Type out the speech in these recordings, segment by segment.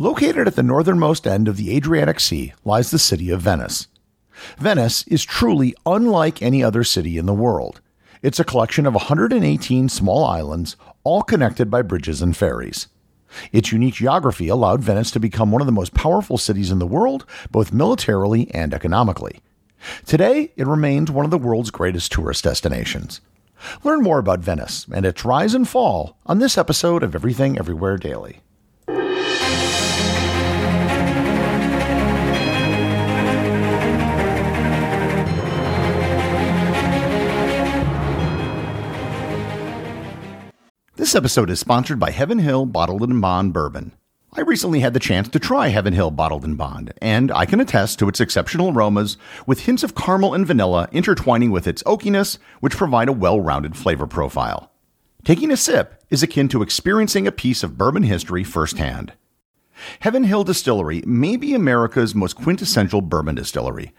Located at the northernmost end of the Adriatic Sea lies the city of Venice. Venice is truly unlike any other city in the world. It's a collection of 118 small islands, all connected by bridges and ferries. Its unique geography allowed Venice to become one of the most powerful cities in the world, both militarily and economically. Today, it remains one of the world's greatest tourist destinations. Learn more about Venice and its rise and fall on this episode of Everything Everywhere Daily. This episode is sponsored by Heaven Hill Bottled in Bond Bourbon. I recently had the chance to try Heaven Hill Bottled in Bond, and I can attest to its exceptional aromas with hints of caramel and vanilla intertwining with its oakiness, which provide a well rounded flavor profile. Taking a sip is akin to experiencing a piece of bourbon history firsthand. Heaven Hill Distillery may be America's most quintessential bourbon distillery,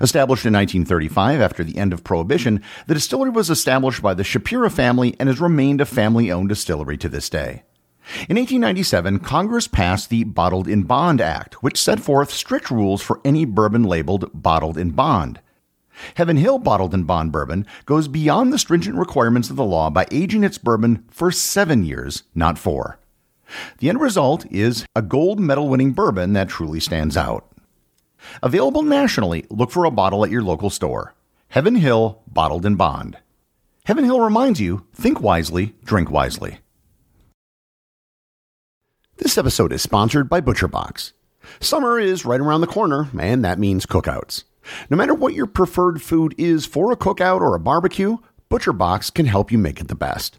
Established in 1935 after the end of Prohibition, the distillery was established by the Shapira family and has remained a family owned distillery to this day. In 1897, Congress passed the Bottled in Bond Act, which set forth strict rules for any bourbon labeled bottled in bond. Heaven Hill Bottled in Bond bourbon goes beyond the stringent requirements of the law by aging its bourbon for seven years, not four. The end result is a gold medal winning bourbon that truly stands out. Available nationally, look for a bottle at your local store. Heaven Hill Bottled in Bond. Heaven Hill reminds you think wisely, drink wisely. This episode is sponsored by ButcherBox. Summer is right around the corner, and that means cookouts. No matter what your preferred food is for a cookout or a barbecue, ButcherBox can help you make it the best.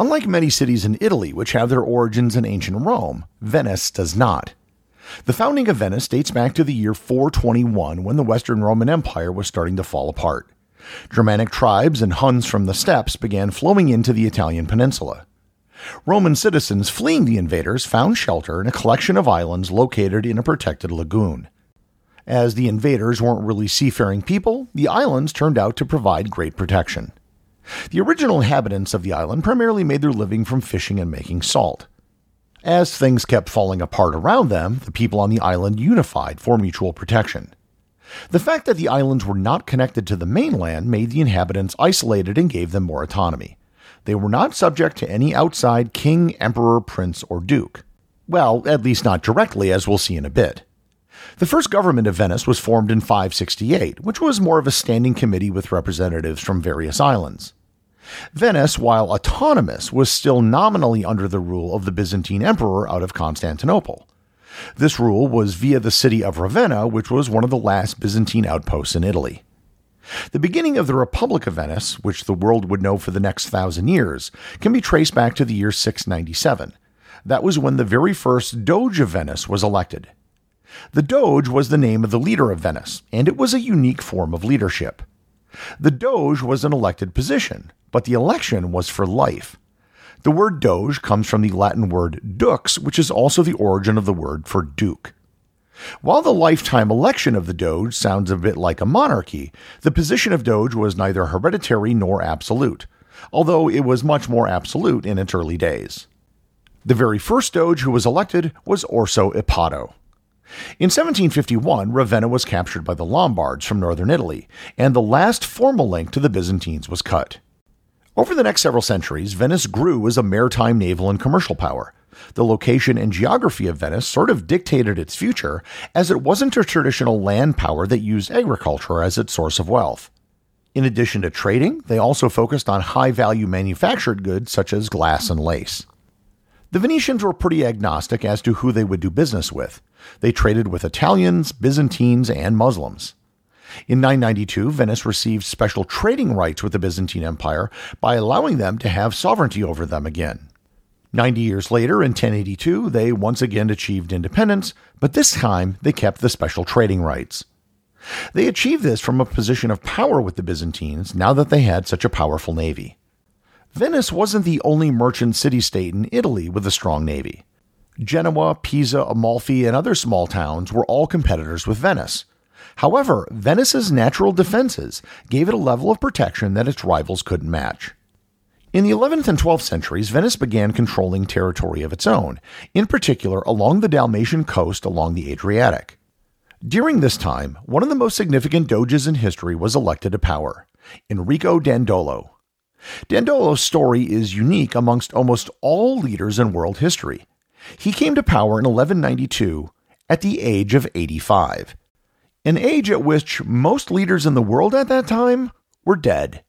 Unlike many cities in Italy, which have their origins in ancient Rome, Venice does not. The founding of Venice dates back to the year 421 when the Western Roman Empire was starting to fall apart. Germanic tribes and Huns from the steppes began flowing into the Italian peninsula. Roman citizens fleeing the invaders found shelter in a collection of islands located in a protected lagoon. As the invaders weren't really seafaring people, the islands turned out to provide great protection. The original inhabitants of the island primarily made their living from fishing and making salt. As things kept falling apart around them, the people on the island unified for mutual protection. The fact that the islands were not connected to the mainland made the inhabitants isolated and gave them more autonomy. They were not subject to any outside king, emperor, prince, or duke. Well, at least not directly, as we'll see in a bit. The first government of Venice was formed in 568, which was more of a standing committee with representatives from various islands. Venice, while autonomous, was still nominally under the rule of the Byzantine emperor out of Constantinople. This rule was via the city of Ravenna, which was one of the last Byzantine outposts in Italy. The beginning of the Republic of Venice, which the world would know for the next thousand years, can be traced back to the year 697. That was when the very first Doge of Venice was elected. The Doge was the name of the leader of Venice, and it was a unique form of leadership. The Doge was an elected position, but the election was for life. The word Doge comes from the Latin word dux, which is also the origin of the word for duke. While the lifetime election of the Doge sounds a bit like a monarchy, the position of Doge was neither hereditary nor absolute, although it was much more absolute in its early days. The very first Doge who was elected was Orso Ipato. In 1751, Ravenna was captured by the Lombards from northern Italy, and the last formal link to the Byzantines was cut. Over the next several centuries, Venice grew as a maritime naval and commercial power. The location and geography of Venice sort of dictated its future, as it wasn't a traditional land power that used agriculture as its source of wealth. In addition to trading, they also focused on high value manufactured goods such as glass and lace. The Venetians were pretty agnostic as to who they would do business with. They traded with Italians, Byzantines, and Muslims. In 992, Venice received special trading rights with the Byzantine Empire by allowing them to have sovereignty over them again. Ninety years later, in 1082, they once again achieved independence, but this time they kept the special trading rights. They achieved this from a position of power with the Byzantines now that they had such a powerful navy. Venice wasn't the only merchant city state in Italy with a strong navy. Genoa, Pisa, Amalfi, and other small towns were all competitors with Venice. However, Venice's natural defenses gave it a level of protection that its rivals couldn't match. In the 11th and 12th centuries, Venice began controlling territory of its own, in particular along the Dalmatian coast along the Adriatic. During this time, one of the most significant doges in history was elected to power Enrico Dandolo. Dandolo's story is unique amongst almost all leaders in world history. He came to power in 1192 at the age of 85, an age at which most leaders in the world at that time were dead.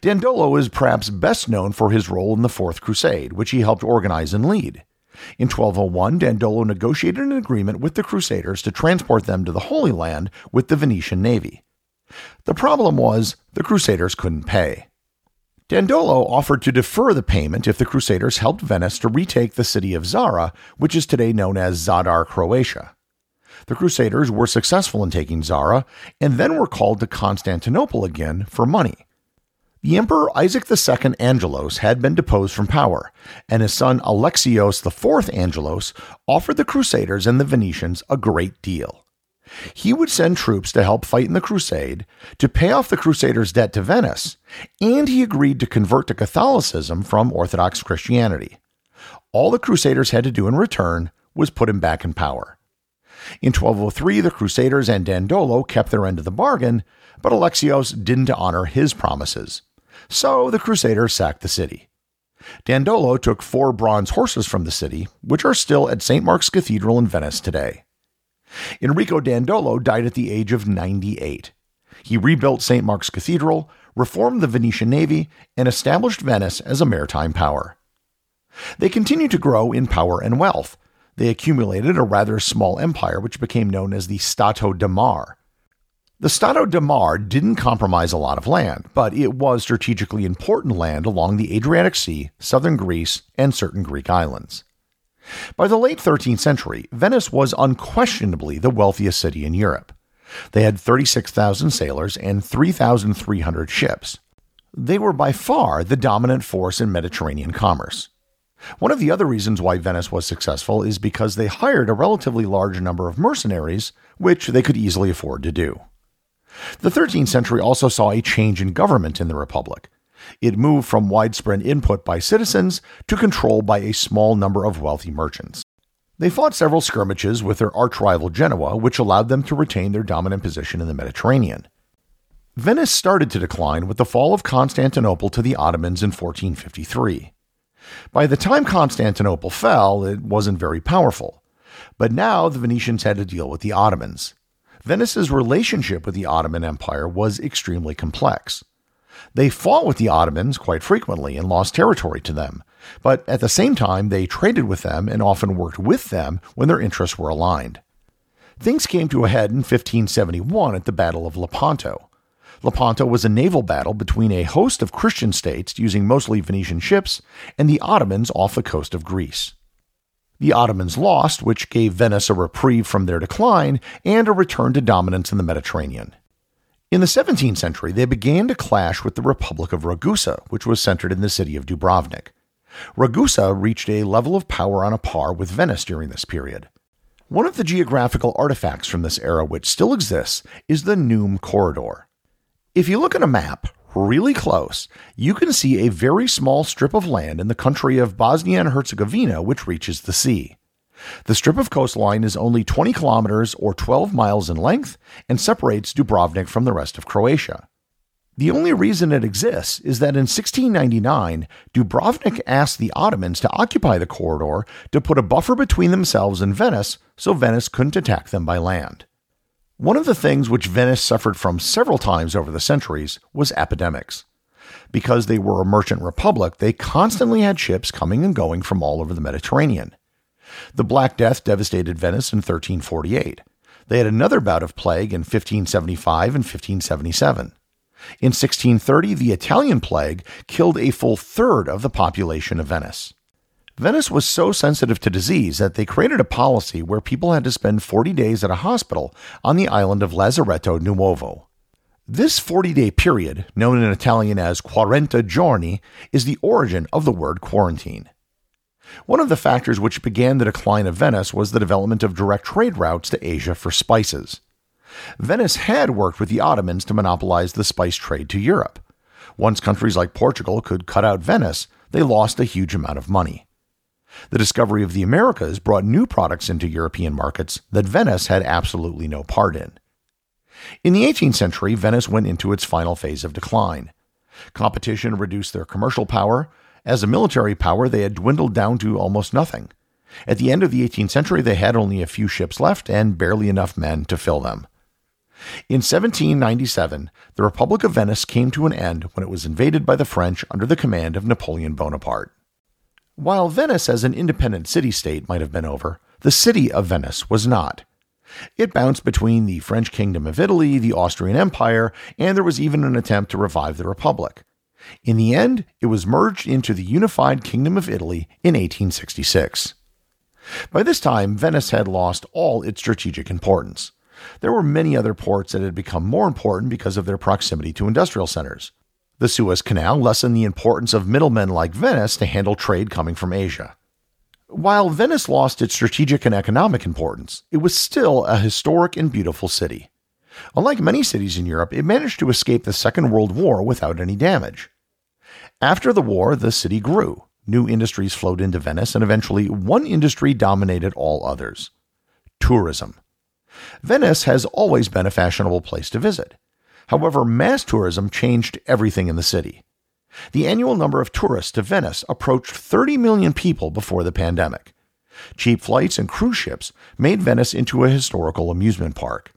Dandolo is perhaps best known for his role in the Fourth Crusade, which he helped organize and lead. In 1201, Dandolo negotiated an agreement with the Crusaders to transport them to the Holy Land with the Venetian navy. The problem was the Crusaders couldn't pay. Dandolo offered to defer the payment if the Crusaders helped Venice to retake the city of Zara, which is today known as Zadar, Croatia. The Crusaders were successful in taking Zara and then were called to Constantinople again for money. The Emperor Isaac II Angelos had been deposed from power, and his son Alexios IV Angelos offered the Crusaders and the Venetians a great deal. He would send troops to help fight in the crusade, to pay off the Crusaders' debt to Venice, and he agreed to convert to Catholicism from Orthodox Christianity. All the Crusaders had to do in return was put him back in power. In 1203, the Crusaders and Dandolo kept their end of the bargain, but Alexios didn't honor his promises. So the Crusaders sacked the city. Dandolo took four bronze horses from the city, which are still at St. Mark's Cathedral in Venice today. Enrico Dandolo died at the age of 98. He rebuilt St. Mark's Cathedral, reformed the Venetian navy, and established Venice as a maritime power. They continued to grow in power and wealth. They accumulated a rather small empire which became known as the Stato da Mar, the Stato da Mar didn't compromise a lot of land, but it was strategically important land along the Adriatic Sea, southern Greece, and certain Greek islands. By the late 13th century, Venice was unquestionably the wealthiest city in Europe. They had 36,000 sailors and 3,300 ships. They were by far the dominant force in Mediterranean commerce. One of the other reasons why Venice was successful is because they hired a relatively large number of mercenaries, which they could easily afford to do. The 13th century also saw a change in government in the Republic. It moved from widespread input by citizens to control by a small number of wealthy merchants. They fought several skirmishes with their arch rival Genoa, which allowed them to retain their dominant position in the Mediterranean. Venice started to decline with the fall of Constantinople to the Ottomans in 1453. By the time Constantinople fell, it wasn't very powerful. But now the Venetians had to deal with the Ottomans. Venice's relationship with the Ottoman Empire was extremely complex. They fought with the Ottomans quite frequently and lost territory to them, but at the same time, they traded with them and often worked with them when their interests were aligned. Things came to a head in 1571 at the Battle of Lepanto. Lepanto was a naval battle between a host of Christian states using mostly Venetian ships and the Ottomans off the coast of Greece. The Ottomans lost, which gave Venice a reprieve from their decline and a return to dominance in the Mediterranean. In the 17th century, they began to clash with the Republic of Ragusa, which was centered in the city of Dubrovnik. Ragusa reached a level of power on a par with Venice during this period. One of the geographical artifacts from this era which still exists is the Neum Corridor. If you look at a map, really close, you can see a very small strip of land in the country of Bosnia and Herzegovina which reaches the sea. The strip of coastline is only 20 kilometers or 12 miles in length and separates Dubrovnik from the rest of Croatia. The only reason it exists is that in 1699, Dubrovnik asked the Ottomans to occupy the corridor to put a buffer between themselves and Venice so Venice couldn't attack them by land. One of the things which Venice suffered from several times over the centuries was epidemics. Because they were a merchant republic, they constantly had ships coming and going from all over the Mediterranean. The Black Death devastated Venice in 1348. They had another bout of plague in 1575 and 1577. In 1630, the Italian plague killed a full third of the population of Venice. Venice was so sensitive to disease that they created a policy where people had to spend 40 days at a hospital on the island of Lazaretto Nuovo. This 40 day period, known in Italian as quaranta giorni, is the origin of the word quarantine. One of the factors which began the decline of Venice was the development of direct trade routes to Asia for spices. Venice had worked with the Ottomans to monopolize the spice trade to Europe. Once countries like Portugal could cut out Venice, they lost a huge amount of money. The discovery of the Americas brought new products into European markets that Venice had absolutely no part in. In the 18th century, Venice went into its final phase of decline. Competition reduced their commercial power. As a military power, they had dwindled down to almost nothing. At the end of the 18th century, they had only a few ships left and barely enough men to fill them. In 1797, the Republic of Venice came to an end when it was invaded by the French under the command of Napoleon Bonaparte. While Venice as an independent city state might have been over, the city of Venice was not. It bounced between the French Kingdom of Italy, the Austrian Empire, and there was even an attempt to revive the Republic. In the end, it was merged into the unified Kingdom of Italy in 1866. By this time, Venice had lost all its strategic importance. There were many other ports that had become more important because of their proximity to industrial centers. The Suez Canal lessened the importance of middlemen like Venice to handle trade coming from Asia. While Venice lost its strategic and economic importance, it was still a historic and beautiful city. Unlike many cities in Europe, it managed to escape the Second World War without any damage. After the war, the city grew. New industries flowed into Venice, and eventually one industry dominated all others tourism. Venice has always been a fashionable place to visit. However, mass tourism changed everything in the city. The annual number of tourists to Venice approached 30 million people before the pandemic. Cheap flights and cruise ships made Venice into a historical amusement park.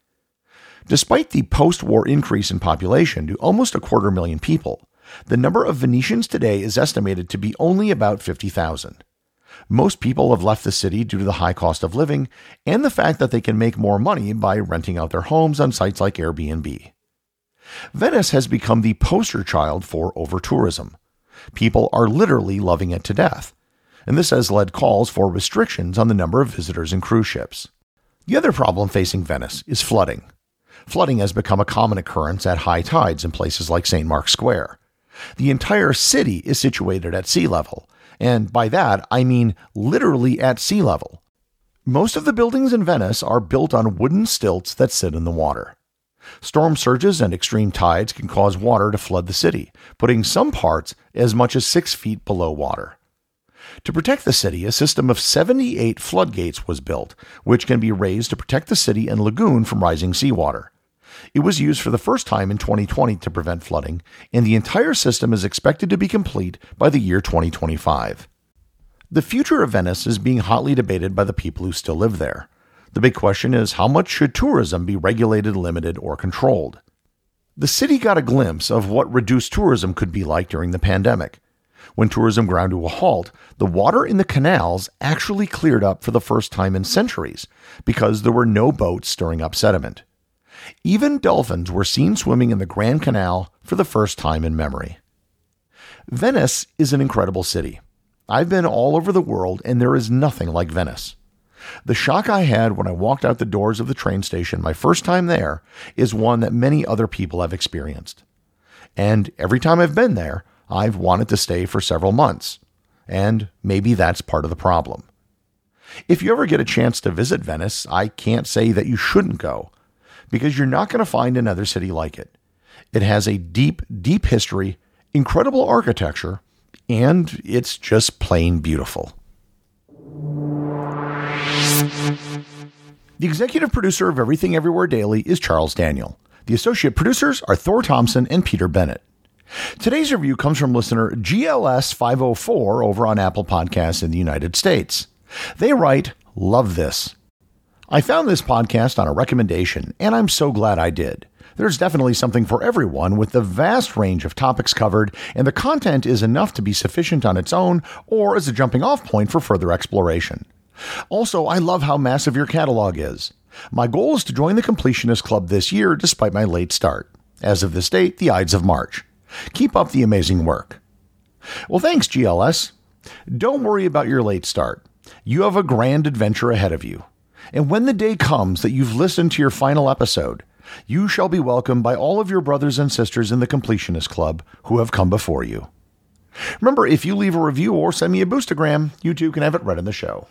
Despite the post war increase in population to almost a quarter million people, the number of Venetians today is estimated to be only about 50,000. Most people have left the city due to the high cost of living and the fact that they can make more money by renting out their homes on sites like Airbnb. Venice has become the poster child for overtourism. People are literally loving it to death, and this has led calls for restrictions on the number of visitors and cruise ships. The other problem facing Venice is flooding. Flooding has become a common occurrence at high tides in places like St. Mark's Square. The entire city is situated at sea level, and by that I mean literally at sea level. Most of the buildings in Venice are built on wooden stilts that sit in the water. Storm surges and extreme tides can cause water to flood the city, putting some parts as much as six feet below water. To protect the city, a system of 78 floodgates was built, which can be raised to protect the city and lagoon from rising seawater. It was used for the first time in 2020 to prevent flooding, and the entire system is expected to be complete by the year 2025. The future of Venice is being hotly debated by the people who still live there. The big question is how much should tourism be regulated, limited, or controlled? The city got a glimpse of what reduced tourism could be like during the pandemic. When tourism ground to a halt, the water in the canals actually cleared up for the first time in centuries because there were no boats stirring up sediment. Even dolphins were seen swimming in the Grand Canal for the first time in memory. Venice is an incredible city. I've been all over the world, and there is nothing like Venice. The shock I had when I walked out the doors of the train station my first time there is one that many other people have experienced. And every time I've been there, I've wanted to stay for several months. And maybe that's part of the problem. If you ever get a chance to visit Venice, I can't say that you shouldn't go because you're not going to find another city like it. It has a deep, deep history, incredible architecture, and it's just plain beautiful. The executive producer of Everything Everywhere Daily is Charles Daniel. The associate producers are Thor Thomsen and Peter Bennett. Today's review comes from listener GLS504 over on Apple Podcasts in the United States. They write, Love this. I found this podcast on a recommendation, and I'm so glad I did. There's definitely something for everyone with the vast range of topics covered, and the content is enough to be sufficient on its own or as a jumping off point for further exploration. Also, I love how massive your catalog is. My goal is to join the Completionist Club this year despite my late start. As of this date, the Ides of March. Keep up the amazing work. Well, thanks, GLS. Don't worry about your late start. You have a grand adventure ahead of you. And when the day comes that you've listened to your final episode, you shall be welcomed by all of your brothers and sisters in the Completionist Club who have come before you. Remember, if you leave a review or send me a boostagram, you too can have it read in the show.